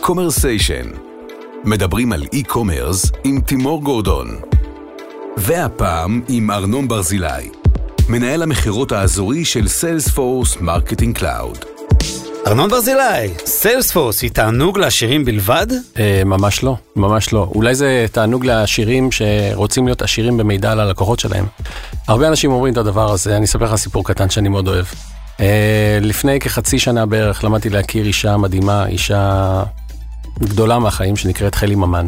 קומרסיישן. מדברים על e-commerce עם תימור גורדון. והפעם עם ארנון ברזילי, מנהל המכירות האזורי של סיילספורס מרקטינג קלאוד. ארנון ברזילי, סיילספורס היא תענוג לעשירים בלבד? אה, ממש לא, ממש לא. אולי זה תענוג לעשירים שרוצים להיות עשירים במידע על הלקוחות שלהם. הרבה אנשים אומרים את הדבר הזה, אני אספר לך סיפור קטן שאני מאוד אוהב. אה, לפני כחצי שנה בערך למדתי להכיר אישה מדהימה, אישה גדולה מהחיים שנקראת חלי ממן.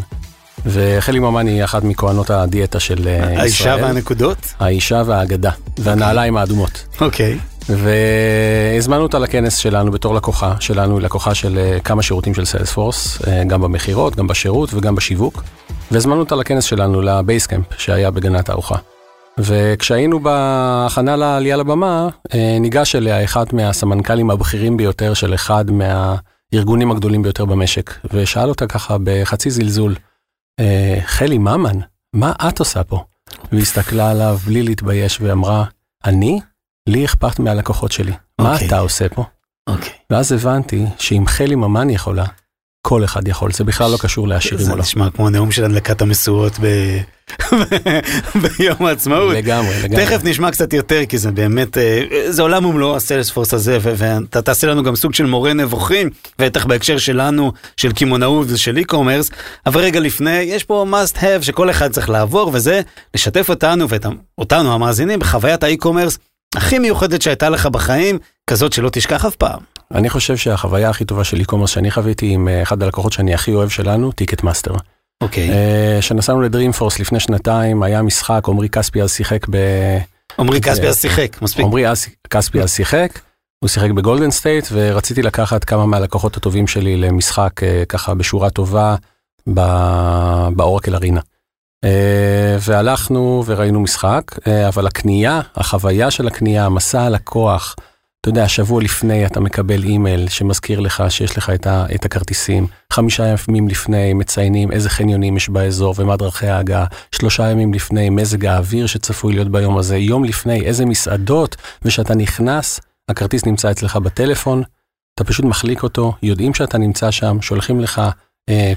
וחלי ממן היא אחת מכהנות הדיאטה של אה, ישראל. האישה והנקודות? האישה והאגדה, והנעליים האדומות. אוקיי. והזמנו אותה לכנס שלנו בתור לקוחה שלנו, היא לקוחה של אה, כמה שירותים של סיילספורס, גם במכירות, גם בשירות וגם בשיווק. והזמנו אותה לכנס שלנו, לבייסקאמפ שהיה בגנת הארוחה. וכשהיינו בהכנה לעלייה לבמה, אה, ניגש אליה אחד מהסמנכ"לים הבכירים ביותר של אחד מהארגונים הגדולים ביותר במשק, ושאל אותה ככה בחצי זלזול, אה, חלי ממן, מה את עושה פה? והסתכלה עליו בלי להתבייש ואמרה, אני? לי אכפת מהלקוחות שלי, okay. מה אוקיי. אתה עושה פה? Okay. אוקיי. ואז הבנתי שאם חלי ממן יכולה, כל אחד יכול, זה בכלל לא קשור לעשירים או לא. זה נשמע כמו הנאום של הדלקת המשואות ב... ביום העצמאות. לגמרי, לגמרי. תכף נשמע קצת יותר, כי זה באמת, אה, זה עולם ומלואו הסיילספורס הזה, ואתה תעשה לנו גם סוג של מורה נבוכים, בטח בהקשר שלנו, של קמעונאות ושל e-commerce, אבל רגע לפני, יש פה must have שכל אחד צריך לעבור, וזה לשתף אותנו ואותנו המאזינים בחוויית ה e-commerce הכי מיוחדת שהייתה לך בחיים, כזאת שלא תשכח אף פעם. אני חושב שהחוויה הכי טובה של e-commerce שאני חוויתי עם אה, אחד הלקוחות שאני הכי אוהב שלנו, טיקט מאסטר. אוקיי. כשנסענו אה, לדרימפורס לפני שנתיים, היה משחק, עמרי כספי אז שיחק ב... עמרי כספי אז שיחק, מספיק. עמרי כספי אז שיחק, הוא שיחק בגולדן סטייט, ורציתי לקחת כמה מהלקוחות הטובים שלי למשחק אה, ככה בשורה טובה באורקל ארינה. והלכנו וראינו משחק, אבל הקנייה, החוויה של הקנייה, המסע הלקוח, אתה יודע, שבוע לפני אתה מקבל אימייל שמזכיר לך שיש לך את, ה, את הכרטיסים, חמישה ימים לפני מציינים איזה חניונים יש באזור ומה דרכי ההגעה, שלושה ימים לפני מזג האוויר שצפוי להיות ביום הזה, יום לפני איזה מסעדות, ושאתה נכנס, הכרטיס נמצא אצלך בטלפון, אתה פשוט מחליק אותו, יודעים שאתה נמצא שם, שולחים לך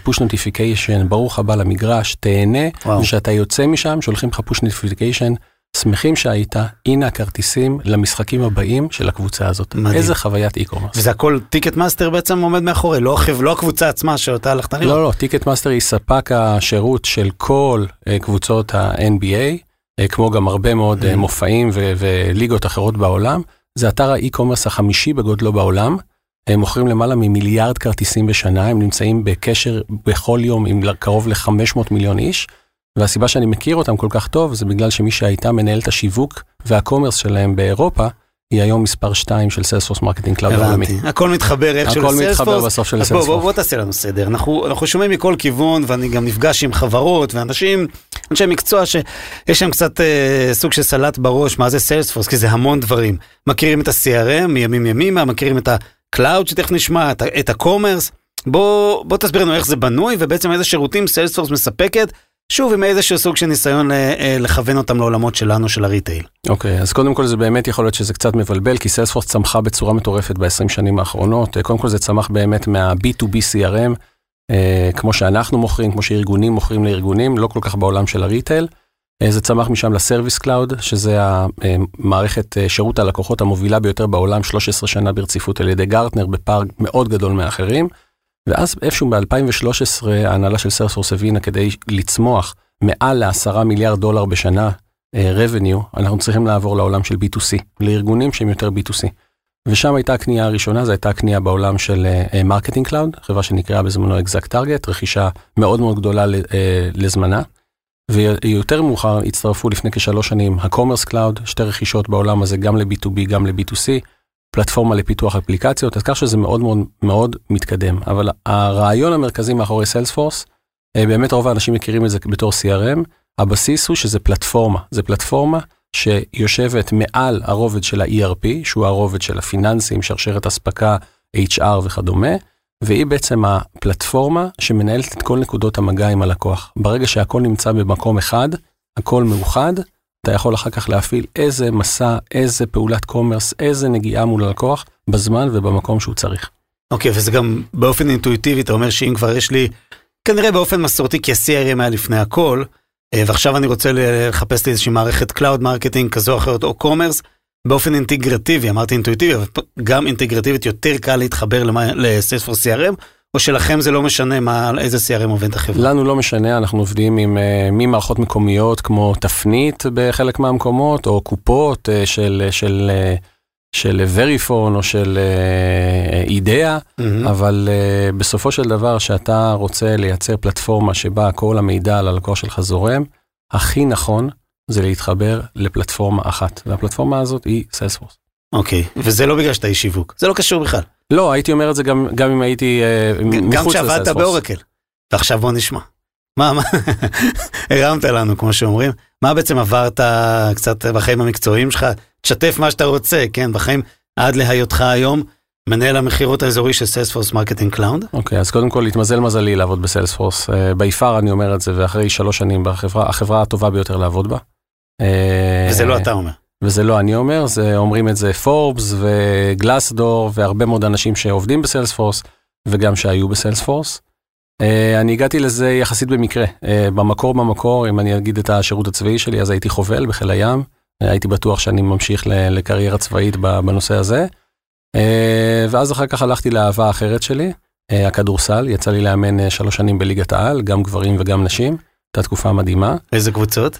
push אה, notification, ברוך הבא למגרש, תהנה. וכשאתה יוצא משם, שולחים לך push notification. שמחים שהיית, הנה הכרטיסים למשחקים הבאים של הקבוצה הזאת. מדהים. איזה חוויית e-commerce. וזה הכל טיקט מאסטר בעצם עומד מאחורי, לא, לא הקבוצה עצמה שאותה הלכת לראות. לא, לא, טיקט מאסטר היא ספק השירות של כל אה, קבוצות ה-NBA, אה, אה, כמו גם הרבה מאוד אה, מופעים ו- וליגות אחרות בעולם. זה אתר ה e-commerce החמישי בגודלו בעולם. הם מוכרים למעלה ממיליארד כרטיסים בשנה, הם נמצאים בקשר בכל יום עם קרוב ל-500 מיליון איש. והסיבה שאני מכיר אותם כל כך טוב זה בגלל שמי שהייתה מנהלת השיווק וה commerce שלהם באירופה, היא היום מספר 2 של סיילספורס מרקטינג קלאוד העולמי. הכל מתחבר איכשהו לסיילספורס. הכל מתחבר בסוף של סיילספורס. בוא, בוא, בוא תעשה לנו סדר. אנחנו, אנחנו שומעים מכל כיוון ואני גם נפגש עם חברות ואנשים, אנשי מקצוע שיש להם קצת אה, סוג של סלט בראש, מה זה סיילספורס, כי זה המון דברים. מכירים את ה-CRM מימים ימימה, מכירים את ה-Cloud שתכף נשמע, את ה-Commerce. בוא, בוא תסביר לנו איך זה בנוי ובעצם איזה שירותים סיילספורס מספקת שוב, עם איזשהו סוג של ניסיון אה, אה, לכוון אותם לעולמות שלנו, של ה retail. אוקיי, okay, אז קודם כל זה באמת יכול להיות שזה קצת מבלבל, כי סיילספורס צמחה בצורה מטורפת ב-20 שנים האחרונות. אה, קודם כל זה צמח באמת מה-B2B CRM, כמו שאנחנו מוכרים, כמו שארגונים מוכרים לארגונים, לא כל כך בעולם של ה retail. זה צמח משם לסרוויס קלאוד, שזה המערכת שירות הלקוחות המובילה ביותר בעולם, 13 שנה ברציפות על ידי גרטנר, בפער מאוד גדול מאחרים. ואז איפשהו ב-2013 ההנהלה של סיילספורס הבינה כדי לצמוח מעל לעשרה מיליארד דולר בשנה אה, revenue, אנחנו צריכים לעבור לעולם של B2C, לארגונים שהם יותר B2C. ושם הייתה הקנייה הראשונה, זו הייתה הקנייה בעולם של Marketing uh, Cloud, חברה שנקראה בזמנו ExactTarget, רכישה מאוד מאוד גדולה uh, לזמנה. ויותר מאוחר הצטרפו לפני כשלוש שנים ה Commerce Cloud, שתי רכישות בעולם הזה גם ל-B2B גם ל-B2C. פלטפורמה לפיתוח אפליקציות, אז כך שזה מאוד מאוד מאוד מתקדם. אבל הרעיון המרכזי מאחורי Salesforce, אה, באמת רוב האנשים מכירים את זה בתור CRM, הבסיס הוא שזה פלטפורמה, זה פלטפורמה שיושבת מעל הרובד של ה-ERP, שהוא הרובד של הפיננסים, שרשרת אספקה, HR וכדומה, והיא בעצם הפלטפורמה שמנהלת את כל נקודות המגע עם הלקוח. ברגע שהכל נמצא במקום אחד, הכל מאוחד, אתה יכול אחר כך להפעיל איזה מסע, איזה פעולת commerce, איזה נגיעה מול הלקוח, בזמן ובמקום שהוא צריך. אוקיי, וזה גם באופן אינטואיטיבי, אתה אומר שאם כבר יש לי, כנראה באופן מסורתי, כי ה-CRM היה לפני הכל, אה, ועכשיו אני רוצה לחפש לי איזושהי מערכת cloud marketing כזו או אחרת, או commerce, באופן אינטגרטיבי, אמרתי אינטואיטיבי, אבל גם אינטגרטיבית יותר קל להתחבר לסיילספורס CRM, או שלכם זה לא משנה מה, איזה CRM עובד החברה? לנו לא משנה, אנחנו עובדים עם uh, ממערכות מקומיות כמו תפנית בחלק מהמקומות, או קופות uh, של, של, uh, של וריפון או של אידאה, mm-hmm. אבל uh, בסופו של דבר, שאתה רוצה לייצר פלטפורמה שבה כל המידע על הלקוח שלך זורם, הכי נכון זה להתחבר לפלטפורמה אחת, והפלטפורמה הזאת היא Salesforce. אוקיי, okay. וזה לא בגלל שאתה איש שיווק, זה לא קשור בכלל. לא, הייתי אומר את זה גם, גם אם הייתי uh, מחוץ ל Salesforce. גם כשעבדת ב Oracle. ועכשיו בוא נשמע. מה, מה, הרמת לנו, כמו שאומרים. מה בעצם עברת קצת בחיים המקצועיים שלך? תשתף מה שאתה רוצה, כן, בחיים עד להיותך היום מנהל המכירות האזורי של Salesforce Marketing Cloud. אוקיי, אז קודם כל התמזל מזלי לעבוד ב Salesforce. ביפר אני אומר את זה, ואחרי שלוש שנים בחברה, החברה הטובה ביותר לעבוד בה. וזה לא אתה אומר. וזה לא אני אומר, זה אומרים את זה פורבס וגלאסדור והרבה מאוד אנשים שעובדים בסיילספורס וגם שהיו בסיילספורס. Uh, אני הגעתי לזה יחסית במקרה, uh, במקור במקור, אם אני אגיד את השירות הצבאי שלי, אז הייתי חובל בחיל הים, uh, הייתי בטוח שאני ממשיך לקריירה צבאית בנושא הזה. ואז אחר כך הלכתי לאהבה האחרת שלי, הכדורסל, יצא לי לאמן שלוש שנים בליגת העל, גם גברים וגם נשים, הייתה תקופה מדהימה. איזה קבוצות?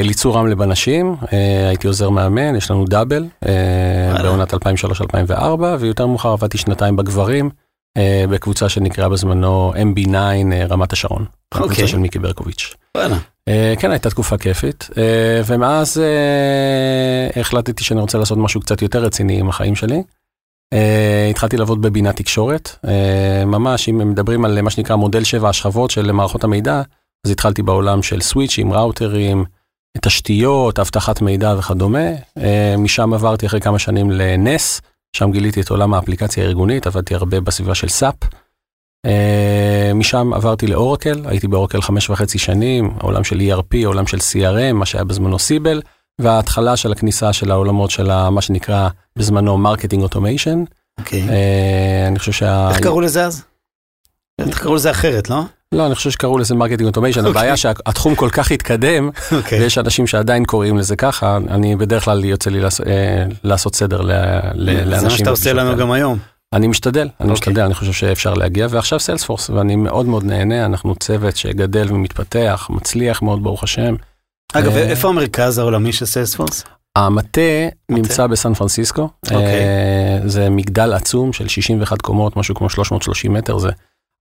אליצור רמלה בנשים, הייתי עוזר מאמן, יש לנו דאבל בעונת 2003-2004, ויותר מאוחר עבדתי שנתיים בגברים, בקבוצה שנקראה בזמנו MB9 רמת השרון. קבוצה של מיקי ברקוביץ'. כן, הייתה תקופה כיפית, ומאז החלטתי שאני רוצה לעשות משהו קצת יותר רציני עם החיים שלי. התחלתי לעבוד בבינת תקשורת, ממש אם מדברים על מה שנקרא מודל 7 השכבות של מערכות המידע, אז התחלתי בעולם של סוויצ'ים, ראוטרים, תשתיות, אבטחת מידע וכדומה. משם עברתי אחרי כמה שנים לנס, שם גיליתי את עולם האפליקציה הארגונית, עבדתי הרבה בסביבה של סאפ. משם עברתי לאורקל, הייתי באורקל חמש וחצי שנים, העולם של ERP, העולם של CRM, מה שהיה בזמנו סיבל, וההתחלה של הכניסה של העולמות של מה שנקרא בזמנו marketing automation. אוקיי. אני חושב שה... איך קראו לזה אז? איך קראו לזה אחרת, לא? לא, אני חושב שקראו לזה marketing automation, הבעיה שהתחום כל כך התקדם, ויש אנשים שעדיין קוראים לזה ככה, אני בדרך כלל יוצא לי לעשות סדר לאנשים. זה מה שאתה עושה לנו גם היום. אני משתדל, אני משתדל, אני חושב שאפשר להגיע, ועכשיו Salesforce, ואני מאוד מאוד נהנה, אנחנו צוות שגדל ומתפתח, מצליח מאוד, ברוך השם. אגב, איפה המרכז העולמי של סיילספורס? המטה נמצא בסן פרנסיסקו, זה מגדל עצום של 61 קומות, משהו כמו 330 מטר, זה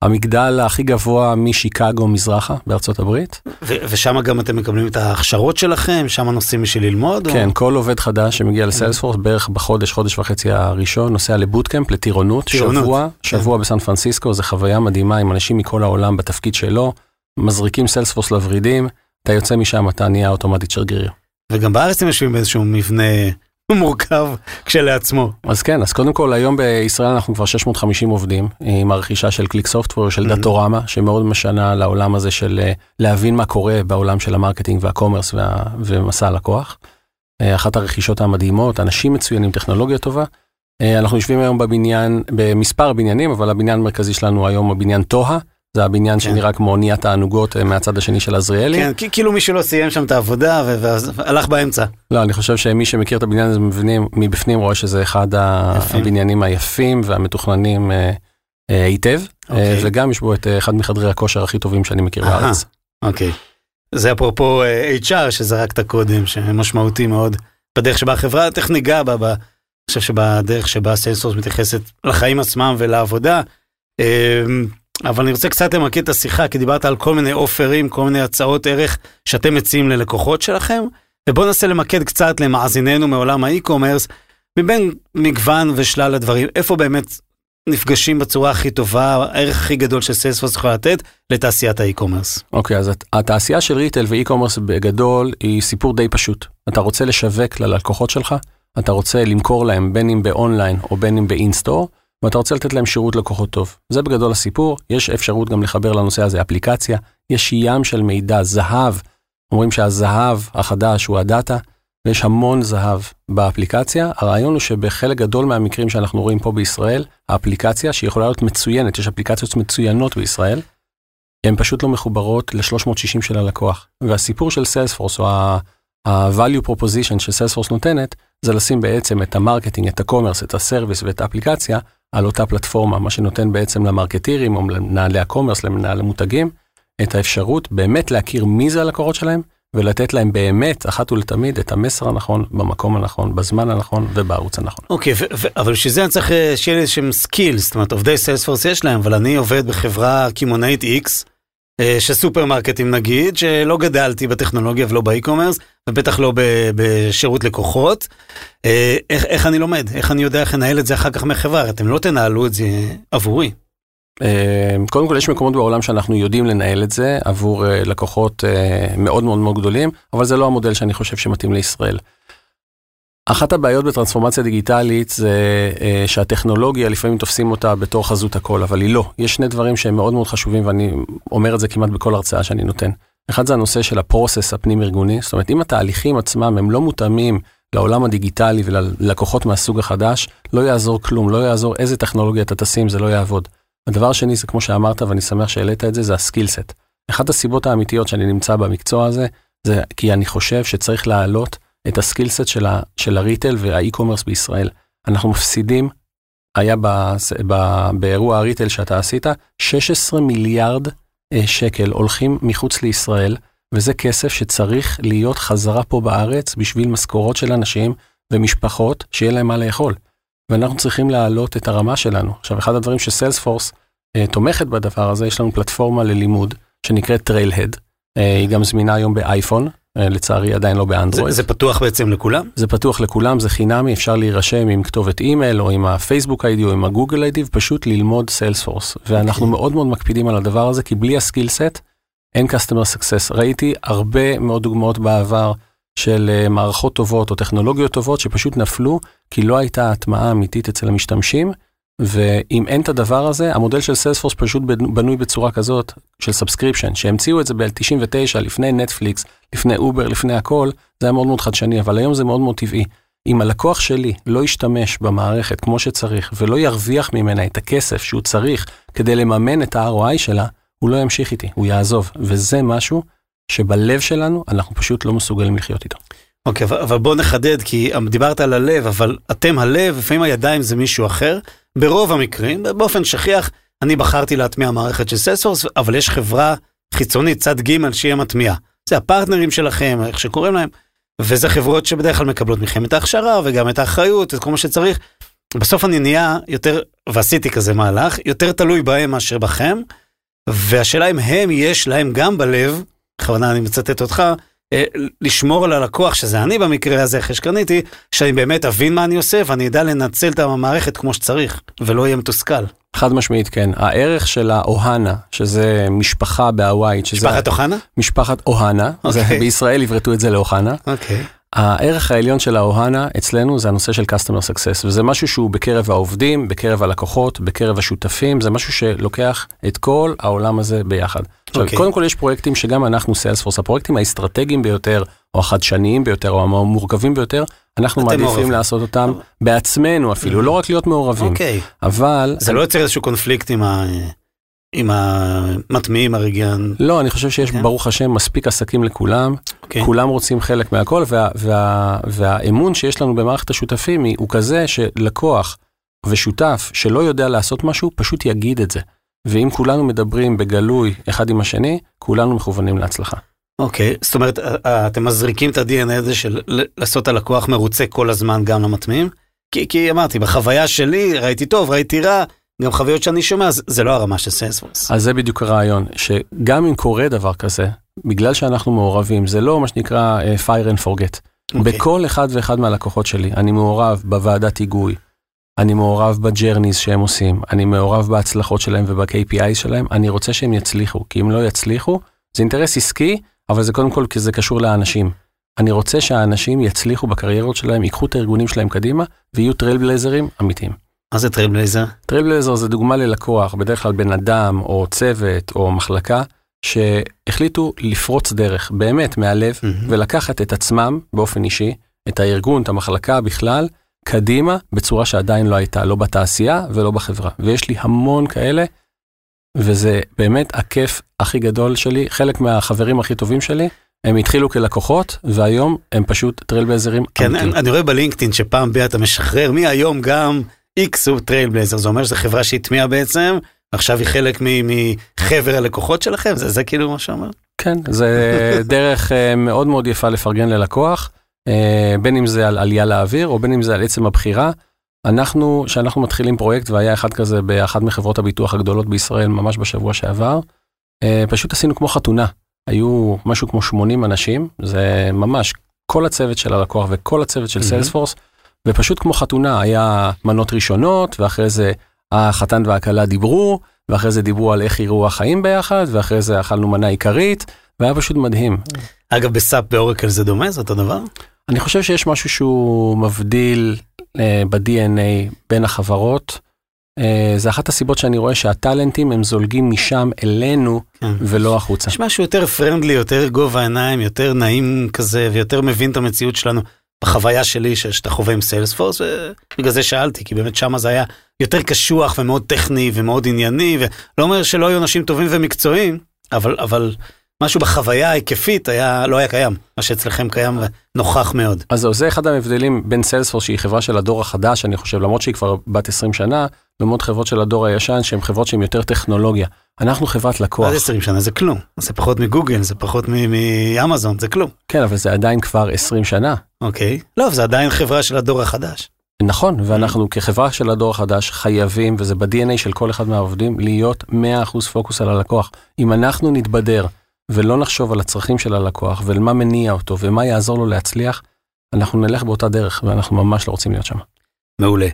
המגדל הכי גבוה משיקגו מזרחה בארצות הברית. ושם גם אתם מקבלים את ההכשרות שלכם, שם נוסעים בשביל ללמוד? כן, או... כל עובד חדש שמגיע לסיילספורס בערך בחודש, חודש וחצי הראשון, נוסע לבוטקאמפ, לטירונות, שבוע, כן. שבוע בסן פרנסיסקו, זו חוויה מדהימה עם אנשים מכל העולם בתפקיד שלו, מזריקים Salesforce לוורידים, אתה יוצא משם, אתה נהיה אוטומטית שגריר. וגם בארץ הם יושבים באיזשהו מבנה מורכב כשלעצמו. אז כן, אז קודם כל היום בישראל אנחנו כבר 650 עובדים עם הרכישה של ClickSoftware של Datorama, שמאוד משנה לעולם הזה של להבין מה קורה בעולם של ה marketing וה commerce וה, ומסע הלקוח. אחת הרכישות המדהימות, אנשים מצוינים, טכנולוגיה טובה. אנחנו יושבים היום בבניין, במספר בניינים, אבל הבניין המרכזי שלנו היום הוא בניין ToHa. זה הבניין כן. שנראה כמו אוניית תענוגות מהצד השני של עזריאלי. כן, כאילו מישהו לא סיים שם את העבודה והלך באמצע. לא, אני חושב שמי שמכיר את הבניין הזה מבפנים רואה שזה אחד. הבניינים היפים והמתוכננים אה, אה, היטב, אוקיי. אה, וגם יש בו את אחד מחדרי הכושר הכי טובים שאני מכיר בארץ. אוקיי. זה אפרופו HR שזרקת קודם, שמשמעותי מאוד בדרך שבה החברה, תכף ניגע בה, אני חושב שבדרך שבה Salesforce מתייחסת לחיים עצמם ולעבודה. אבל אני רוצה קצת למקד את השיחה, כי דיברת על כל מיני offer ים, כל מיני הצעות ערך שאתם מציעים ללקוחות שלכם, ובואו ננסה למקד קצת למאזיננו מעולם ה e-commerce, מבין מגוון ושלל הדברים, איפה באמת נפגשים בצורה הכי טובה, הערך הכי גדול ש Salesforce יכול לתת לתעשיית ה e-commerce. אוקיי, okay, אז התעשייה של retail ו e-commerce בגדול היא סיפור די פשוט. אתה רוצה לשווק ללקוחות שלך, אתה רוצה למכור להם בין אם באונליין או בין אם ב in-store, ואתה רוצה לתת להם שירות לקוחות טוב. זה בגדול הסיפור, יש אפשרות גם לחבר לנושא הזה אפליקציה, יש ים של מידע, זהב, אומרים שהזהב החדש הוא הדאטה, ויש המון זהב באפליקציה. הרעיון הוא שבחלק גדול מהמקרים שאנחנו רואים פה בישראל, האפליקציה שיכולה להיות מצוינת, יש אפליקציות מצוינות בישראל, הן פשוט לא מחוברות ל-360 של הלקוח. והסיפור של סיילספורס, או ה-value proposition שסיילספורס נותנת, זה לשים בעצם את ה marketing, את ה commerce, את ה service ואת האפליקציה על אותה פלטפורמה, מה שנותן בעצם ל marketer ים או למנהלי ה commerce, למנהלי המותגים, את האפשרות באמת להכיר מי זה הלקוחות שלהם, ולתת להם באמת, אחת ולתמיד, את המסר הנכון, במקום הנכון, בזמן הנכון ובערוץ הנכון. אוקיי, okay, אבל בשביל זה אני צריך אה, שיהיה לי איזשהם skills, זאת אומרת, עובדי Salesforce יש להם, אבל אני עובד בחברה קמעונאית X, אה, שסופרמרקטים נגיד, שלא גדלתי בטכנולוגיה ולא ב e-commerce, ובטח לא בשירות לקוחות. אה, איך, איך אני לומד? איך אני יודע איך לנהל את זה אחר כך מחברה? אתם לא תנהלו את זה עבורי. אמ, קודם כל יש מקומות בעולם שאנחנו יודעים לנהל את זה עבור אה, לקוחות אה, מאוד מאוד מאוד גדולים, אבל זה לא המודל שאני חושב שמתאים לישראל. אחת הבעיות בטרנספורמציה דיגיטלית זה אה, שהטכנולוגיה לפעמים תופסים אותה בתור חזות הכל, אבל היא לא. יש שני דברים שהם מאוד מאוד חשובים ואני אומר את זה כמעט בכל הרצאה שאני נותן. אחד זה הנושא של הפרוסס הפנים ארגוני, זאת אומרת אם התהליכים עצמם הם לא מותאמים לעולם הדיגיטלי וללקוחות מהסוג החדש, לא יעזור כלום, לא יעזור איזה טכנולוגיה אתה תשים, זה לא יעבוד. הדבר השני זה כמו שאמרת ואני שמח שהעלית את זה, זה הסקילסט. אחת הסיבות האמיתיות שאני נמצא במקצוע הזה, זה כי אני חושב שצריך להעלות את הסקילסט של, ה, של הריטל והאי-קומרס בישראל. אנחנו מפסידים, היה ב, ב, באירוע הריטל שאתה עשית, 16 מיליארד אה, שקל הולכים מחוץ לישראל, וזה כסף שצריך להיות חזרה פה בארץ בשביל משכורות של אנשים ומשפחות שיהיה להם מה לאכול. ואנחנו צריכים להעלות את הרמה שלנו. עכשיו, אחד הדברים שסיילספורס אה, תומכת בדבר הזה, יש לנו פלטפורמה ללימוד שנקראת טריילהד. אה, היא גם זמינה היום באייפון, לצערי עדיין לא באנדרואיד. זה, זה פתוח בעצם לכולם? זה פתוח לכולם, זה חינמי, אפשר להירשם עם כתובת אימייל או עם ה Facebook ID או עם ה Google ID ופשוט ללמוד Salesforce. ואנחנו okay. אוקיי. מאוד מאוד מקפידים על הדבר הזה, כי בלי ה skillset אין customer success. ראיתי הרבה מאוד דוגמאות בעבר. של אה, מערכות טובות או טכנולוגיות טובות שפשוט נפלו כי לא הייתה הטמעה אמיתית אצל המשתמשים. ואם אין את הדבר הזה, המודל של Salesforce פשוט בנוי בצורה כזאת של subscription, שהמציאו את זה ב-99 לפני נטפליקס, לפני Uber, לפני הכל, זה היה מאוד מאוד חדשני, אבל היום זה מאוד מאוד טבעי. אם הלקוח שלי לא ישתמש במערכת כמו שצריך ולא ירוויח ממנה את הכסף שהוא צריך כדי לממן את ה-ROI שלה, הוא לא ימשיך איתי, הוא יעזוב, וזה משהו שבלב שלנו אנחנו פשוט לא מסוגלים לחיות איתו. אוקיי, okay, אבל בוא נחדד, כי דיברת על הלב, אבל אתם הלב, לפעמים הידיים זה מישהו אחר. ברוב המקרים, באופן שכיח, אני בחרתי להטמיע מערכת של Salesforce, אבל יש חברה חיצונית, צד ג' שהיא המטמיעה. זה הפרטנרים שלכם, איך שקוראים להם, וזה חברות שבדרך כלל מקבלות מכם את ההכשרה וגם את האחריות, את כל מה שצריך. בסוף אני נהיה יותר, ועשיתי כזה מהלך, יותר תלוי בהם מאשר בכם, והשאלה אם הם, יש להם גם בלב, בכוונה אני מצטט אותך, לשמור על הלקוח, שזה אני במקרה הזה, אחרי שקניתי, שאני באמת אבין מה אני עושה ואני אדע לנצל את המערכת כמו שצריך, ולא אהיה מתוסכל. חד משמעית כן. הערך של האוהנה, שזה משפחה בהוואית, שזה... משפחת אוחנה? משפחת אוהנה, okay. זה, אוקיי. בישראל עברתו את זה לאוחנה. אוקיי. Okay. הערך העליון של האוהנה אצלנו זה הנושא של customer success, וזה משהו שהוא בקרב העובדים, בקרב הלקוחות, בקרב השותפים, זה משהו שלוקח את כל העולם הזה ביחד. עכשיו, okay. אוקיי. קודם כל יש פרויקטים שגם אנחנו סיילספורס, הפרויקטים האסטרטגיים ביותר, או החדשניים ביותר, או המורכבים ביותר, אנחנו מעדיפים מעורבים. לעשות אותם בעצמנו אפילו, לא רק להיות מעורבים. אוקיי. אבל... זה לא יוצר איזשהו קונפליקט עם ה... עם המטמיעים הרגיען. לא, אני חושב שיש כן. ברוך השם מספיק עסקים לכולם, okay. אוקיי. כולם רוצים חלק מהכל, וה, וה, והאמון שיש לנו במערכת השותפים הוא כזה שלקוח ושותף שלא יודע לעשות משהו, פשוט יגיד את זה. ואם כולנו מדברים בגלוי אחד עם השני, כולנו מכוונים להצלחה. אוקיי, okay, זאת אומרת, אתם מזריקים את ה-DNA הזה של לעשות הלקוח מרוצה כל הזמן גם למטמיעים? כי, כי אמרתי, בחוויה שלי ראיתי טוב, ראיתי רע, גם חוויות שאני שומע, זה לא הרמה של Salesforce. אז זה בדיוק הרעיון, שגם אם קורה דבר כזה, בגלל שאנחנו מעורבים, זה לא מה שנקרא uh, fire and forget. Okay. אוקיי. בכל אחד ואחד מהלקוחות שלי, אני מעורב בוועדת היגוי, אני מעורב ב journeys שהם עושים, אני מעורב בהצלחות שלהם וב-KPI שלהם, אני רוצה שהם יצליחו, כי אם לא יצליחו, זה אינטרס עסקי, אבל זה קודם כל כי זה קשור לאנשים. אני רוצה שהאנשים יצליחו בקריירות שלהם, ייקחו את הארגונים שלהם קדימה, ויהיו trailblazer ים אמיתיים. מה זה trailblazer? Trailblazer זה דוגמה ללקוח, בדרך כלל בן אדם או צוות או מחלקה, שהחליטו לפרוץ דרך באמת מהלב mm-hmm. ולקחת את עצמם באופן אישי את הארגון, את המחלקה בכלל, קדימה, בצורה שעדיין לא הייתה, לא בתעשייה ולא בחברה. ויש לי המון כאלה, וזה באמת הכיף הכי גדול שלי. חלק מהחברים הכי טובים שלי, הם התחילו כלקוחות, והיום הם פשוט trailblazer ים כן, אני, אני רואה ב LinkedIn שפעם בי אתה משחרר, מהיום גם X הוא trailblazer, זה אומר שזו חברה שהטמיעה בעצם, עכשיו היא חלק מחבר הלקוחות שלכם, זה, זה כאילו מה שאומר? כן, זה דרך אה, מאוד מאוד יפה לפרגן ללקוח, בין אם זה על עלייה לאוויר או בין אם זה על עצם הבחירה. אנחנו, כשאנחנו מתחילים פרויקט, והיה אחד כזה באחת מחברות הביטוח הגדולות בישראל ממש בשבוע שעבר, אה, פשוט עשינו כמו חתונה. היו משהו כמו 80 אנשים, זה ממש כל הצוות של הלקוח וכל הצוות של סיילספורס, mm-hmm. ופשוט כמו חתונה, היה מנות ראשונות, ואחרי זה החתן והכלה דיברו, ואחרי זה דיברו על איך יראו החיים ביחד, ואחרי זה אכלנו מנה עיקרית, והיה פשוט מדהים. אגב, בסאפ באורקל זה דומה? זה אותו דבר? אני חושב שיש משהו שהוא מבדיל אה, ב-DNA בין החברות. אה, זה אחת הסיבות שאני רואה שהטאלנטים הם זולגים משם אלינו כן. ולא החוצה. יש משהו יותר פרנדלי, יותר גובה עיניים, יותר נעים כזה, ויותר מבין את המציאות שלנו. בחוויה שלי שאתה חווה עם סיילספורס, ובגלל זה שאלתי, כי באמת שמה זה היה יותר קשוח ומאוד טכני ומאוד ענייני, ולא אומר שלא היו אנשים טובים ומקצועיים, אבל, אבל משהו בחוויה ההיקפית היה, לא היה קיים, מה שאצלכם קיים ונוכח מאוד. אז זהו, זה אחד ההבדלים בין סיילספורס, שהיא חברה של הדור החדש, אני חושב, למרות שהיא כבר בת 20 שנה, לעומת חברות של הדור הישן, שהן חברות שהן יותר טכנולוגיה. אנחנו חברת לקוח. עד 20 שנה זה כלום, זה פחות מגוגל, זה פחות מאמזון, זה כלום. כן, אבל זה עדיין כבר 20 שנה. אוקיי, לא, זה עדיין חברה של הדור החדש. נכון, ואנחנו כחברה של הדור החדש חייבים, וזה ב-DNA של כל אחד מהעובדים, להיות 100% פוקוס על הלקוח. אם אנחנו נתבדר ולא נחשוב על הצרכים של הלקוח ומה מניע אותו ומה יעזור לו להצליח, אנחנו נלך באותה דרך ואנחנו ממש לא רוצים להיות שם. מעולה.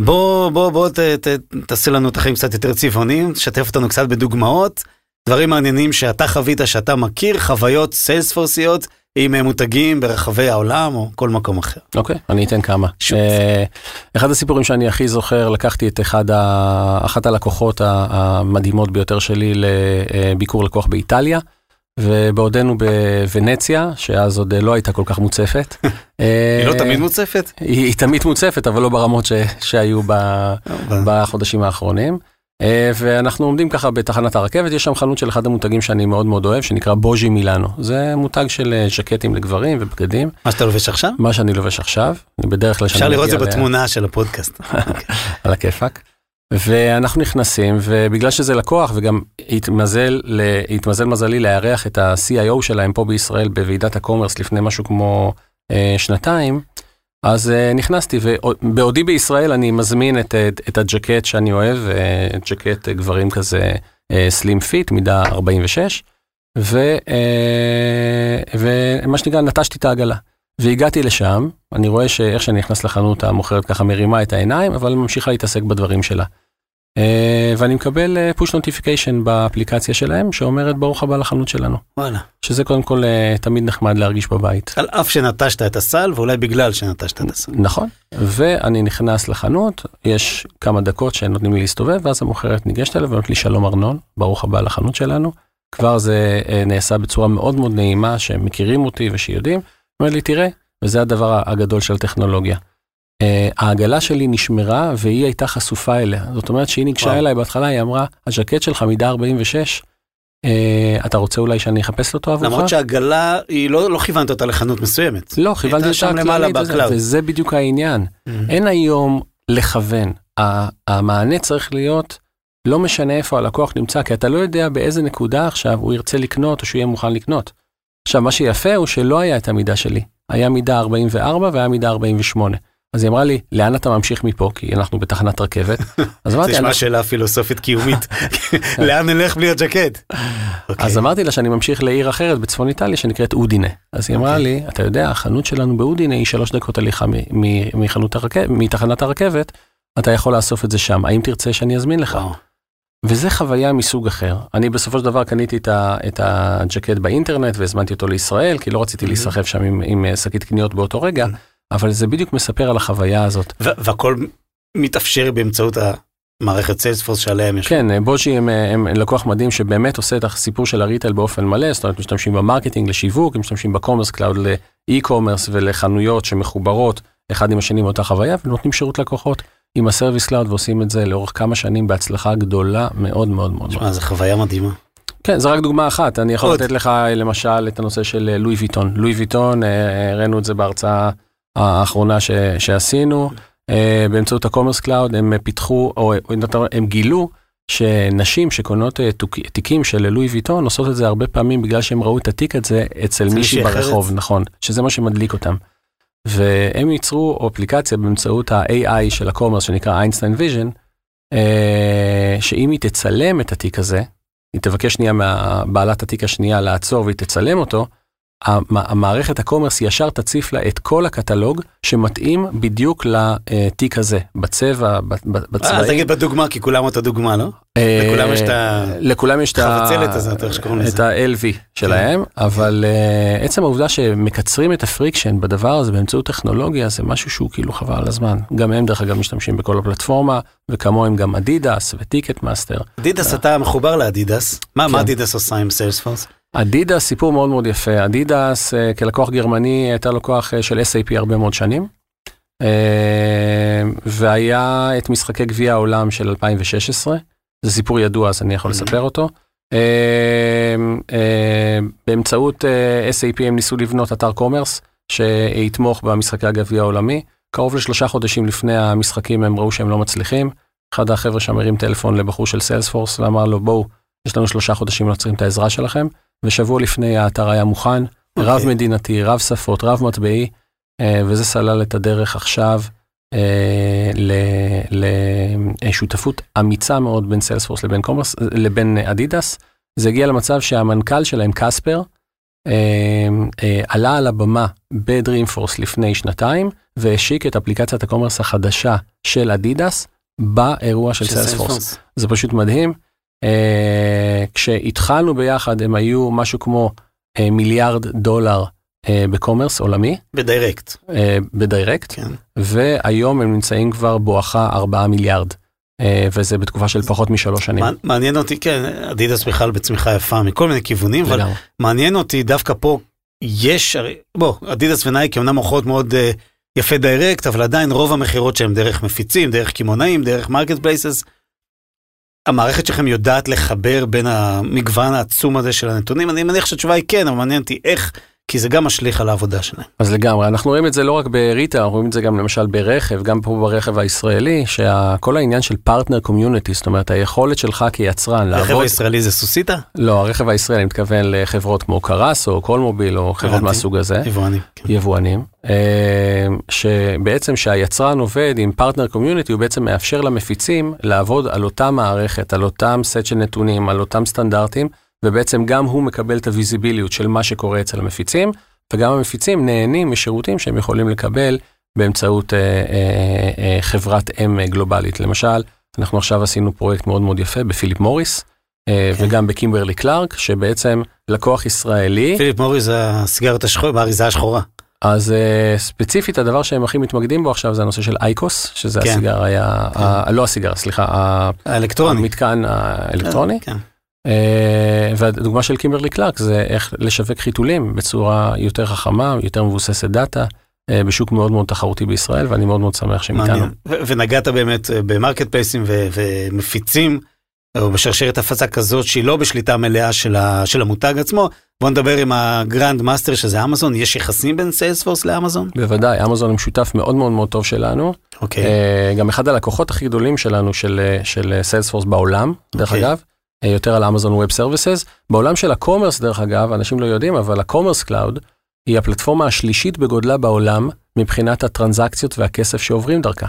בוא, בוא, בוא ת, ת, תעשה לנו את החיים קצת יותר צבעוניים, תשתף אותנו קצת בדוגמאות, דברים מעניינים שאתה חווית, שאתה מכיר, חוויות סיילספורסיות עם מותגים ברחבי העולם או כל מקום אחר. אוקיי, okay, אני אתן כמה. Uh, אחד הסיפורים שאני הכי זוכר, לקחתי את אחד ה, אחת הלקוחות המדהימות ביותר שלי לביקור לקוח באיטליה. ובעודנו בוונציה, שאז עוד לא הייתה כל כך מוצפת. היא לא תמיד מוצפת? היא, היא תמיד מוצפת, אבל לא ברמות ש, שהיו ב, בחודשים האחרונים. אה, ואנחנו עומדים ככה בתחנת הרכבת, יש שם חנות של אחד המותגים שאני מאוד מאוד אוהב, שנקרא בוז'י מילאנו. זה מותג של אה, ז'קטים לגברים ובגדים. מה שאתה לובש עכשיו? מה שאני לובש עכשיו, בדרך כלל... אפשר לראות את זה בתמונה של הפודקאסט. על הכיפאק. ואנחנו נכנסים, ובגלל שזה לקוח, וגם התמזל, התמזל מזלי לארח את ה-CIO שלהם פה בישראל בוועידת ה commerce לפני משהו כמו אה, שנתיים, אז אה, נכנסתי, ובעודי בישראל אני מזמין את, את, את הג'קט שאני אוהב, אה, ג'קט גברים כזה slim אה, fit, מידה 46, ו, אה, ומה שנקרא, נטשתי את העגלה. והגעתי לשם, אני רואה שאיך שאני נכנס לחנות המוכרת ככה מרימה את העיניים, אבל ממשיכה להתעסק בדברים שלה. Uh, ואני מקבל פוש uh, נוטיפיקיישן באפליקציה שלהם שאומרת ברוך הבא לחנות שלנו. וואלה. שזה קודם כל uh, תמיד נחמד להרגיש בבית. על אף שנטשת את הסל ואולי בגלל שנטשת את הסל. נכון. ואני נכנס לחנות, יש כמה דקות שנותנים לי להסתובב ואז המוכרת ניגשת אליו ונותנת לי שלום ארנון, ברוך הבא לחנות שלנו. כבר זה uh, נעשה בצורה מאוד מאוד נעימה שמכירים אותי ושיודעים. אומרת לי תראה, וזה הדבר הגדול של טכנולוגיה. אה, העגלה שלי נשמרה והיא הייתה חשופה אליה. זאת אומרת שהיא ניגשה. אליי בהתחלה, היא אמרה, הז'קט שלך מידה 46, אה, אתה רוצה אולי שאני אחפש אותו עבורך? למרות שהעגלה, היא לא, לא כיוונת אותה לחנות מסוימת. לא, כיוונתי אותה כללית, וזה, וזה בדיוק העניין. Mm-hmm. אין היום לכוון. המענה צריך להיות, לא משנה איפה הלקוח נמצא, כי אתה לא יודע באיזה נקודה עכשיו הוא ירצה לקנות או שהוא יהיה מוכן לקנות. עכשיו, מה שיפה הוא שלא היה את המידה שלי. היה מידה 44 והיה מידה 48. אז היא אמרה לי, לאן אתה ממשיך מפה? כי אנחנו בתחנת רכבת. אז אמרתי, זה נשמע שאלה פילוסופית קיומית, לאן נלך בלי הג'קט? אוקיי. אז אמרתי לה שאני ממשיך לעיר אחרת בצפון איטליה שנקראת אודינה. אז היא אמרה אוקיי. לי, אתה יודע, החנות שלנו באודינה היא שלוש דקות הליכה מתחנת הרכבת, אתה יכול לאסוף את זה שם, האם תרצה שאני אזמין לך? וזה חוויה מסוג אחר. אני בסופו של דבר קניתי את הג'קט באינטרנט והזמנתי אותו לישראל, כי לא רציתי להיסחף שם עם שקית קניות באותו רגע. אבל זה בדיוק מספר על החוויה הזאת. והכל מתאפשר באמצעות המערכת Salesforce שעליה הם יושבים. כן, בוג'י הם, הם לקוח מדהים שבאמת עושה את הסיפור של ה retail באופן מלא, זאת אומרת משתמשים ב marketing לשיווק, משתמשים ב Commerce Cloud ל e-commerce ולחנויות שמחוברות אחד עם השני מאותה חוויה, ונותנים שירות לקוחות עם ה Service Cloud ועושים את זה לאורך כמה שנים בהצלחה גדולה מאוד מאוד מאוד. תשמע, זו חוויה מדהימה. כן, זו רק דוגמה אחת, אני יכול עוד. לתת לך למשל את הנושא של אה, לואי ויטון. לואי ויטון, אה, הראינו את זה בהרצאה האחרונה ש, שעשינו, אה, באמצעות ה Commerce Cloud, הם פיתחו, או הם גילו שנשים שקונות אה, תיקים של לואי ויטון עושות את זה הרבה פעמים בגלל שהם ראו את התיק הזה אצל מישהי מישהי אחרת. ברחוב, נכון, שזה מה שמדליק אותם. והם ייצרו אפליקציה באמצעות ה-AI של ה commerce שנקרא Einstein Vision, שאם היא תצלם את התיק הזה, היא תבקש שנייה מבעלת התיק השנייה לעצור והיא תצלם אותו, המערכת ה commerce ישר תציף לה את כל הקטלוג שמתאים בדיוק לתיק הזה, בצבע, ב- ב- אה, אז בצבעים. תגיד בדוגמה, כי כולם אותה דוגמה, לא? אה, לכולם יש את ה- לכולם יש את ה- החבצלת הזאת, איך שקוראים את לזה. ה-LV שלהם, אבל אה, עצם העובדה שמקצרים את ה friction בדבר הזה באמצעות טכנולוגיה זה משהו שהוא כאילו חבל על הזמן. גם הם דרך אגב משתמשים בכל הפלטפורמה, וכמוהם גם אדידס ו Ticketmaster. אדידס, אתה מחובר לאדידס. מה מה כן. אדידס עושה עם Salesforce? אדידס סיפור מאוד מאוד יפה, אדידס אה, כלקוח גרמני הייתה לקוח אה, של SAP הרבה מאוד שנים. אה, והיה את משחקי גביע העולם של 2016, זה סיפור ידוע אז אני יכול Mhm. לספר אותו. באמצעות SAP הם ניסו לבנות אתר commerce שיתמוך במשחקי הגביע העולמי. קרוב לשלושה חודשים לפני המשחקים הם ראו שהם לא מצליחים. אחד החבר'ה שם הרים טלפון לבחור של Salesforce ואמר לו בואו, יש לנו שלושה חודשים לא צריכים את העזרה שלכם. ושבוע לפני האתר היה מוכן, רב אוקיי. מדינתי, רב שפות, רב מטבעי, אה, וזה סלל את הדרך עכשיו אה, לשותפות אמיצה מאוד בין Salesforce לבין commerce, לבין אדידס. זה הגיע למצב שהמנכ"ל שלהם, קספר, אה, אה, עלה על הבמה ב Dreamforce לפני שנתיים, והשיק את אפליקציית ה commerce החדשה של אדידס באירוע של Salesforce. זה פשוט מדהים. אה, כשהתחלנו ביחד הם היו משהו כמו אה, מיליארד דולר אה, ב commerce עולמי, ב direct. ב direct, כן. והיום הם נמצאים כבר בואכה 4 מיליארד, וזה בתקופה של פחות משלוש שנים. מע- מעניין אותי, כן, אדידס בכלל בצמיחה יפה מכל מיני כיוונים, אבל. מעניין אותי דווקא פה, יש, בוא, אדידס ונייקי אמנם מוכרות מאוד אה, יפה direct, אבל עדיין רוב המכירות שהם דרך מפיצים, דרך קמעונאים, דרך marketplaces. המערכת שלכם יודעת לחבר בין המגוון העצום הזה של הנתונים? אני מניח שהתשובה היא כן, אבל מעניין אותי איך, כי זה גם משליך על העבודה שלהם. אז לגמרי, אנחנו רואים את זה לא רק ב retail, אנחנו רואים את זה גם למשל ברכב, גם פה ברכב הישראלי, שכל העניין של partner community, זאת אומרת היכולת שלך כיצרן הרכב לעבוד, הישראלי זה סוסיתא? לא, הרכב הישראלי, אני מתכוון לחברות כמו קרסו או קולמוביל או חברות. מהסוג הזה. יבואנים. כן. יבואנים, אה, שבעצם שהיצרן עובד עם partner community, הוא בעצם מאפשר למפיצים לעבוד על אותה מערכת, על אותם סט של נתונים, על אותם סטנדרטים, ובעצם גם הוא מקבל את הוויזיביליות של מה שקורה אצל המפיצים, וגם המפיצים נהנים משירותים שהם יכולים לקבל באמצעות אה, אה, אה, חברת אם גלובלית. למשל, אנחנו עכשיו עשינו פרויקט מאוד מאוד יפה בפיליפ מוריס, אה, כן. וגם בקימברלי קלארק, שבעצם לקוח ישראלי, פיליפ מוריס זה הסיגרת השחורה, באריזה השחורה. אז אה, ספציפית הדבר שהם הכי מתמקדים בו עכשיו זה הנושא של IQOS, שזה כן. הסיגר היה, ה- לא הסיגר, סליחה, האלקטרוני. המתקן האלקטרוני. כן. אה, והדוגמה של קימברלי קלארק זה איך לשווק חיתולים בצורה יותר חכמה, יותר מבוססת דאטה, אה, בשוק מאוד מאוד תחרותי בישראל, ואני מאוד מאוד שמח שהם איתנו. ונגעת באמת אה, ב marketplace ים ו- ומפיצים, או בשרשרת הפצה כזאת שהיא לא בשליטה מלאה של, של המותג עצמו. בוא נדבר עם ה grand master שזה אמזון, יש יחסים בין Salesforce לאמזון? בוודאי, אמזון הם שותף מאוד מאוד מאוד טוב שלנו. אוקיי. גם אחד הלקוחות הכי גדולים שלנו של, של Salesforce בעולם, דרך אוקיי. אגב, יותר על Amazon Web Services. בעולם של ה commerce, דרך אגב, אנשים לא יודעים, אבל ה Commerce Cloud היא הפלטפורמה השלישית בגודלה בעולם מבחינת הטרנזקציות והכסף שעוברים דרכה.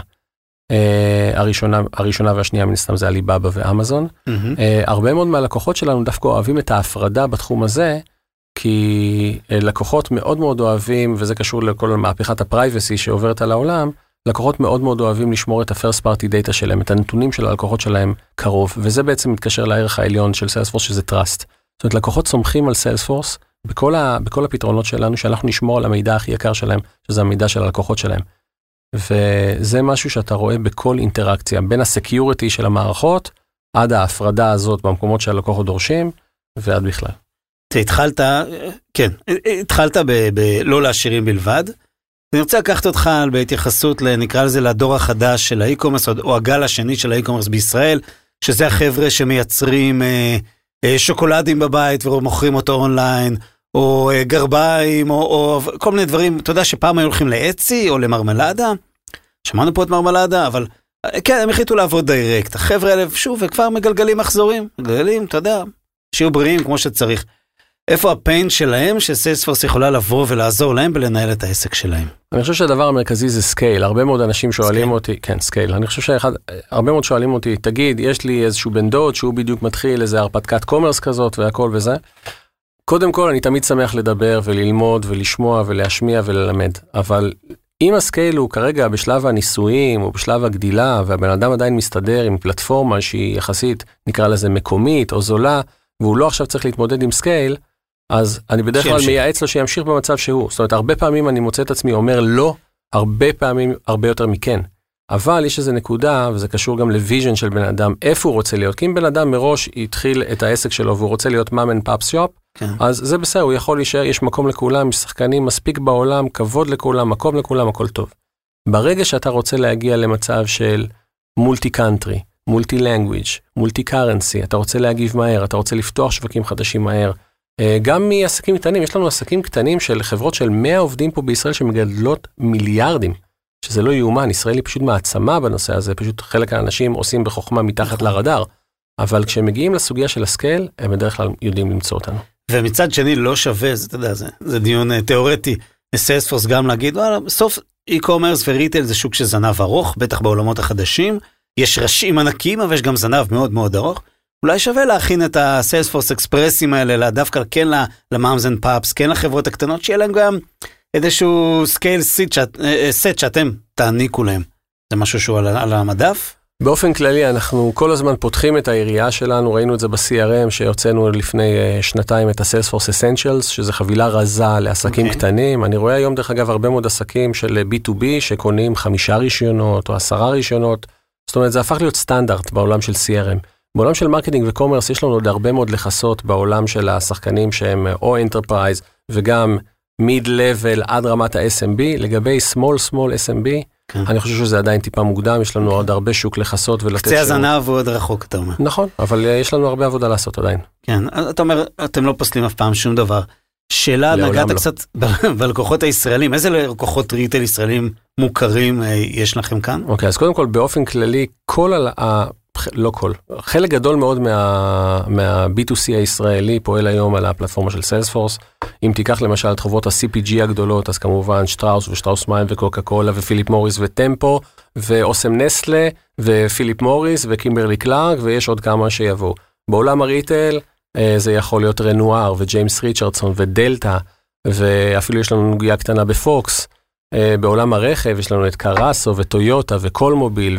אה, הראשונה, הראשונה והשנייה מן הסתם זה עליבאבא ואמזון. מהמם. אה, הרבה מאוד מהלקוחות שלנו דווקא אוהבים את ההפרדה בתחום הזה, כי אה, לקוחות מאוד מאוד אוהבים, וזה קשור לכל מהפכת ה privacy שעוברת על העולם, לקוחות מאוד מאוד אוהבים לשמור את ה-first party data שלהם, את הנתונים של הלקוחות שלהם קרוב, וזה בעצם מתקשר לערך העליון של Salesforce שזה trust. זאת אומרת, לקוחות סומכים על Salesforce בכל, ה, בכל הפתרונות שלנו, שאנחנו נשמור על המידע הכי יקר שלהם, שזה המידע של הלקוחות שלהם. וזה משהו שאתה רואה בכל אינטראקציה, בין ה security של המערכות, עד ההפרדה הזאת במקומות שהלקוחות דורשים, ועד בכלל. התחלת, כן, התחלת בלא לעשירים בלבד. אני רוצה לקחת אותך בהתייחסות, נקרא לזה, לדור החדש של ה e-commerce, או הגל השני של ה e-commerce בישראל, שזה החבר'ה שמייצרים אה, אה, שוקולדים בבית ומוכרים אותו אונליין, או אה, גרביים, או, או כל מיני דברים, אתה יודע שפעם היו הולכים ל Etsy או למרמלדה, שמענו פה את מרמלדה, אבל אה, כן, הם החליטו לעבוד direct. החבר'ה האלה, שוב, כבר מגלגלים מחזורים, מגלגלים, אתה יודע, שיהיו בריאים כמו שצריך. איפה ה pain שלהם ש Salesforce יכולה לבוא ולעזור להם ולנהל את העסק שלהם? אני חושב שהדבר המרכזי זה scale, הרבה מאוד אנשים שואלים scale. אותי, כן scale, אני חושב שאחד, הרבה מאוד שואלים אותי, תגיד, יש לי איזשהו בן דוד שהוא בדיוק מתחיל איזה הרפתקת commerce כזאת והכל וזה. קודם כל אני תמיד שמח לדבר וללמוד ולשמוע ולהשמיע וללמד, אבל אם ה scale הוא כרגע בשלב הניסויים או בשלב הגדילה והבן אדם עדיין מסתדר עם פלטפורמה שהיא יחסית נקרא לזה מקומית או זולה והוא לא עכשיו צריך להתמודד עם scale, אז אני בדרך כלל מייעץ לו שימשיך במצב שהוא. זאת אומרת, הרבה פעמים אני מוצא את עצמי אומר לא, הרבה פעמים הרבה יותר מכן. אבל יש איזו נקודה, וזה קשור גם ל vision של בן אדם, איפה הוא רוצה להיות. כי אם בן אדם מראש התחיל את העסק שלו והוא רוצה להיות mom and pop shop, אז זה בסדר, הוא יכול להישאר, יש מקום לכולם, יש שחקנים מספיק בעולם, כבוד לכולם, מקום לכולם, הכל טוב. ברגע שאתה רוצה להגיע למצב של multi country, multi language, multi currency, אתה רוצה להגיב מהר, אתה רוצה לפתוח שווקים חדשים מהר, גם מעסקים קטנים, יש לנו עסקים קטנים של חברות של 100 עובדים פה בישראל שמגדלות מיליארדים, שזה לא יאומן, ישראל היא פשוט מעצמה בנושא הזה, פשוט חלק האנשים עושים בחוכמה מתחת נכון. לרדאר, אבל כשהם מגיעים לסוגיה של ה scale, הם בדרך כלל יודעים למצוא אותנו. ומצד שני לא שווה, זה, אתה יודע, זה, זה דיון אה, תיאורטי, ל Salesforce גם להגיד, וואלה, בסוף e-commerce ו retail זה שוק של זנב ארוך, בטח בעולמות החדשים, יש ראשים ענקים, אבל יש גם זנב מאוד מאוד ארוך. אולי שווה להכין את ה Salesforce Express-ים האלה, דווקא כן ל moms and pops, כן לחברות הקטנות, שיהיה להם גם איזשהו skill set שאת, סט שאתם תעניקו להם. זה משהו שהוא על, על המדף? באופן כללי אנחנו כל הזמן פותחים את היריעה שלנו, ראינו את זה ב-CRM שהוצאנו לפני אה, שנתיים את ה-Salesforce Essentials, שזה חבילה רזה לעסקים okay. אוקיי. קטנים. אני רואה היום דרך אגב הרבה מאוד עסקים של B2B שקונים חמישה רישיונות או עשרה רישיונות. זאת אומרת זה הפך להיות סטנדרט בעולם של CRM. בעולם של marketing ו commerce יש לנו עוד הרבה מאוד לכסות בעולם של השחקנים שהם או enterprise וגם mid level עד רמת ה-SMB, לגבי small small SMB, כן. אני חושב שזה עדיין טיפה מוקדם, יש לנו כן. עוד הרבה שוק לכסות ולתת קצה הזנב הוא עוד רחוק, אתה אומר. נכון, אבל יש לנו הרבה עבודה לעשות עדיין. כן, אתה אומר, אתם לא פוסלים אף פעם שום דבר. שאלה, נגעת לא. קצת בלקוחות הישראלים, איזה לקוחות ריטל ישראלים מוכרים אה, יש לכם כאן? אוקיי, אז קודם כל באופן כללי, כל ה... לא כל, חלק גדול מאוד מה, מה-B2C הישראלי פועל היום על הפלטפורמה של Salesforce. אם תיקח למשל את חברות ה-CPG הגדולות, אז כמובן שטראוס ושטראוס מים וקוקה קולה ופיליפ מוריס וטמפו ואוסם נסטלה ופיליפ מוריס וקימברלי קלארק ויש עוד כמה שיבואו. בעולם ה retail אה, זה יכול להיות רנואר וג'יימס ריצ'רדסון ודלתא ואפילו יש לנו נגיעה קטנה בפוקס. אה, בעולם הרכב יש לנו את קרסו וטויוטה וקולמוביל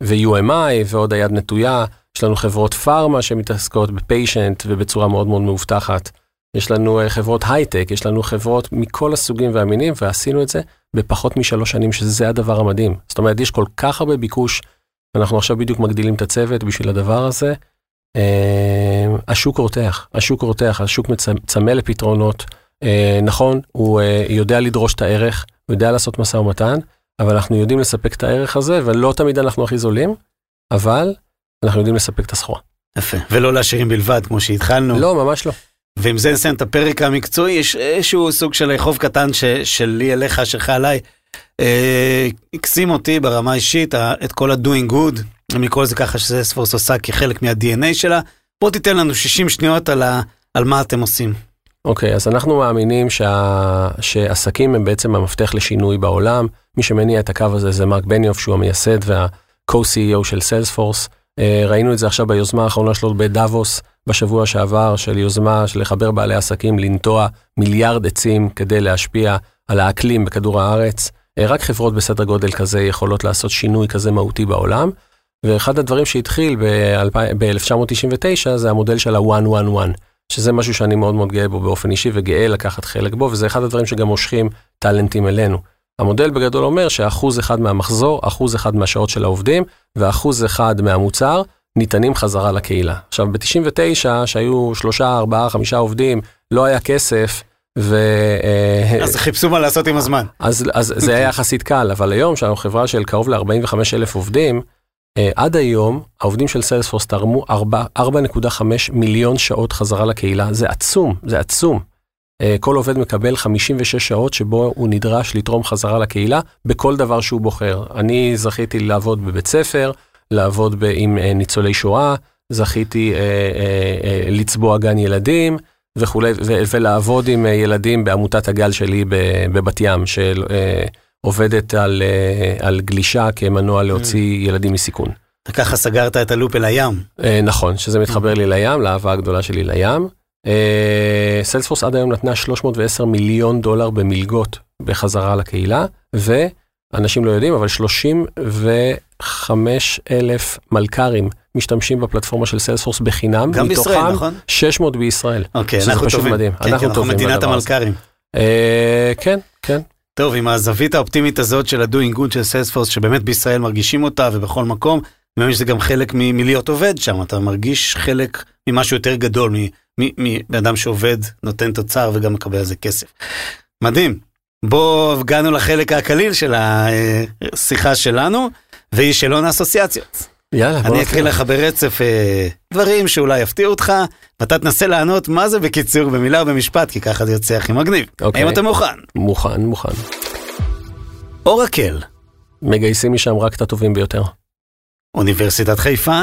ו-UMI אה, ועוד היד נטויה. יש לנו חברות פארמה שמתעסקות בפיישנט ובצורה מאוד מאוד מאובטחת. יש לנו אה, חברות הייטק, יש לנו חברות מכל הסוגים והמינים, ועשינו את זה בפחות משלוש שנים, שזה הדבר המדהים. זאת אומרת, יש כל כך הרבה ביקוש, ואנחנו עכשיו בדיוק מגדילים את הצוות בשביל הדבר הזה. השוק רותח, השוק רותח, השוק צמא לפתרונות. אה, נכון, הוא אה, יודע לדרוש את הערך, הוא יודע לעשות משא ומתן, אבל אנחנו יודעים לספק את הערך הזה, ולא תמיד אנחנו הכי זולים, אבל אנחנו יודעים לספק את הסחורה. יפה, ולא לעשירים בלבד, כמו שהתחלנו. לא, ממש לא. ועם זה נסיים את הפרק המקצועי, יש איזשהו סוג של חוב קטן ש, שלי אליך, שלך עליי. אה, הקסים אותי ברמה אישית, את כל ה-doing good, אני קורא לזה ככה ש Salesforce עושה כחלק מה-DNA שלה. בוא תיתן לנו 60 שניות על, ה, על מה אתם עושים. אוקיי, okay, אז אנחנו מאמינים שה... שעסקים הם בעצם המפתח לשינוי בעולם. מי שמניע את הקו הזה זה מרק בניוף, שהוא המייסד וה-co-CEO של Salesforce. אה, ראינו את זה עכשיו ביוזמה האחרונה שלו בדאבוס בשבוע שעבר, של יוזמה של לחבר בעלי עסקים לנטוע מיליארד עצים כדי להשפיע על האקלים בכדור הארץ. אה, רק חברות בסדר גודל כזה יכולות לעשות שינוי כזה מהותי בעולם. ואחד הדברים שהתחיל ב-1999 זה המודל של ה-one-one-one. שזה משהו שאני מאוד מאוד גאה בו באופן אישי וגאה לקחת חלק בו, וזה אחד הדברים שגם מושכים טאלנטים אלינו. המודל בגדול אומר שאחוז אחד מהמחזור, אחוז אחד מהשעות של העובדים, ואחוז אחד מהמוצר ניתנים חזרה לקהילה. עכשיו, ב-99, שהיו שלושה, ארבעה, חמישה עובדים, לא היה כסף, ו... אה, אז חיפשו מה לעשות עם הזמן. אז, אז זה היה יחסית קל, אבל היום, שאנחנו חברה של קרוב ל-45 אלף עובדים, עד היום, העובדים של סיילספורס תרמו 4.5 מיליון שעות חזרה לקהילה, זה עצום, זה עצום. אה, כל עובד מקבל 56 שעות שבו הוא נדרש לתרום חזרה לקהילה בכל דבר שהוא בוחר. אני זכיתי לעבוד בבית ספר, לעבוד עם אה, ניצולי שואה, זכיתי אה, אה, אה, לצבוע גן ילדים וכולי, ולעבוד עם ילדים בעמותת הגל שלי בבת ים, שעובדת על, על גלישה כמנוע להוציא mm. ילדים מסיכון. וככה סגרת את הלופ אל הים. נכון, שזה מתחבר לי לים, לאהבה הגדולה שלי לים. סיילספורס עד היום נתנה 310 מיליון דולר במלגות בחזרה לקהילה, ואנשים לא יודעים, אבל 35 אלף מלכ"רים משתמשים בפלטפורמה של סיילספורס בחינם, גם בישראל, נכון? 600 בישראל. אוקיי, אנחנו טובים. מדהים. כן, אנחנו, כן, אנחנו מדינת המלכ"רים. אה, כן, כן. טוב, עם הזווית האופטימית הזאת של ה-doing good של סיילספורס, שבאמת בישראל מרגישים אותה ובכל מקום, אני מאמין שזה גם חלק מלהיות עובד שם, אתה מרגיש חלק ממשהו יותר גדול, מבן שעובד, נותן תוצר וגם מקבל על זה כסף. מדהים. בואו הגענו לחלק הקליל של השיחה שלנו, והיא שלון האסוציאציות. יאללה, אני אקריא לך ברצף אה, דברים שאולי יפתיעו אותך, ואתה תנסה לענות מה זה בקיצור, במילה או במשפט, כי ככה זה יוצא הכי מגניב. אוקיי. האם אתה מוכן? מוכן, מוכן. אורקל. מגייסים משם רק את הטובים ביותר. אוניברסיטת חיפה.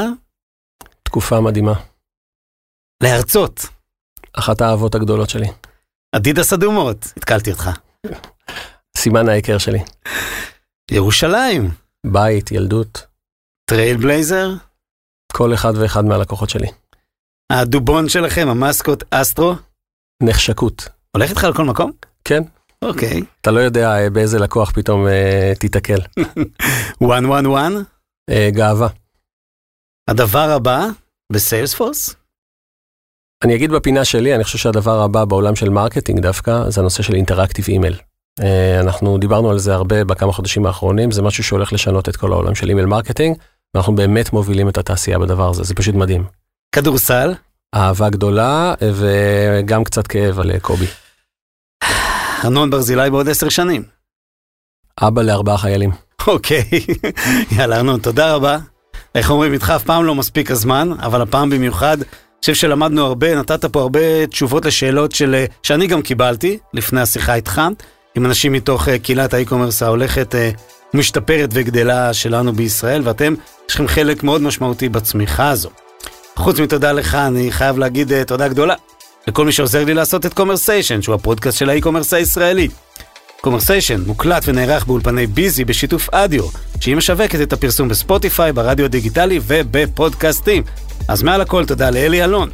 תקופה מדהימה. להרצות. אחת האהבות הגדולות שלי. אדידס אדומות, התקלתי אותך. סימן ההיכר שלי. ירושלים. בית, ילדות. Trail blazer? כל אחד ואחד מהלקוחות שלי. הדובון שלכם, ה mascot Astro? נחשקות. הולך איתך לכל מקום? כן. אוקיי. אתה לא יודע אה, באיזה לקוח פתאום אה, תיתקל. 111? אה, גאווה. הדבר הבא ב Salesforce? אני אגיד בפינה שלי, אני חושב שהדבר הבא בעולם של marketing דווקא, זה הנושא של interactive email. אה, אנחנו דיברנו על זה הרבה בכמה חודשים האחרונים, זה משהו שהולך לשנות את כל העולם של email marketing, ואנחנו באמת מובילים את התעשייה בדבר הזה, זה פשוט מדהים. כדורסל? אהבה גדולה וגם קצת כאב על קובי. ארנון ברזילי בעוד עשר שנים. אבא לארבעה חיילים. אוקיי, יאללה ארנון, תודה רבה. איך אומרים, איתך אף פעם לא מספיק הזמן, אבל הפעם במיוחד, אני חושב שלמדנו הרבה, נתת פה הרבה תשובות לשאלות של, שאני גם קיבלתי לפני השיחה איתך. עם אנשים מתוך אה, קהילת ה e-commerce ההולכת אה, משתפרת וגדלה שלנו בישראל, ואתם, יש לכם חלק מאוד משמעותי בצמיחה הזו. חוץ מתודה לך, אני חייב להגיד uh, תודה גדולה לכל מי שעוזר לי לעשות את קומרסיישן, שהוא הפודקאסט של ה e-commerce הישראלי. קומרסיישן מוקלט ונערך באולפני ביזי בשיתוף אדיו, שהיא משווקת את הפרסום בספוטיפיי, ברדיו הדיגיטלי ובפודקאסטים. אז מעל הכל תודה לאלי אלון,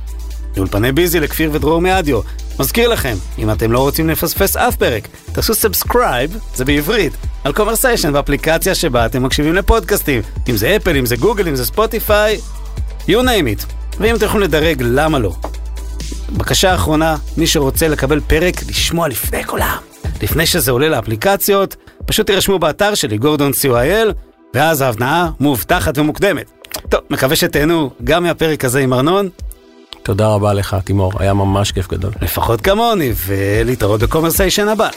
לאולפני ביזי, לכפיר ודרור מאדיו. מזכיר לכם, אם אתם לא רוצים לפספס אף פרק, תעשו subscribe, זה בעברית, על קומרסיישן באפליקציה שבה אתם מקשיבים לפודקאסטים. אם זה אפל, אם זה גוגל, אם זה ספוטיפיי, you name it. ואם אתם יכולים לדרג, למה לא? בקשה אחרונה, מי שרוצה לקבל פרק, לשמוע לפני כולם. לפני שזה עולה לאפליקציות, פשוט תירשמו באתר שלי, גורדון.co.il, ואז ההנאה מובטחת ומוקדמת. טוב, מקווה שתהנו גם מהפרק הזה עם ארנון, תודה רבה לך, תימור, היה ממש כיף גדול. לפחות כמוני, ולהתראות בקומרסיישן הבא.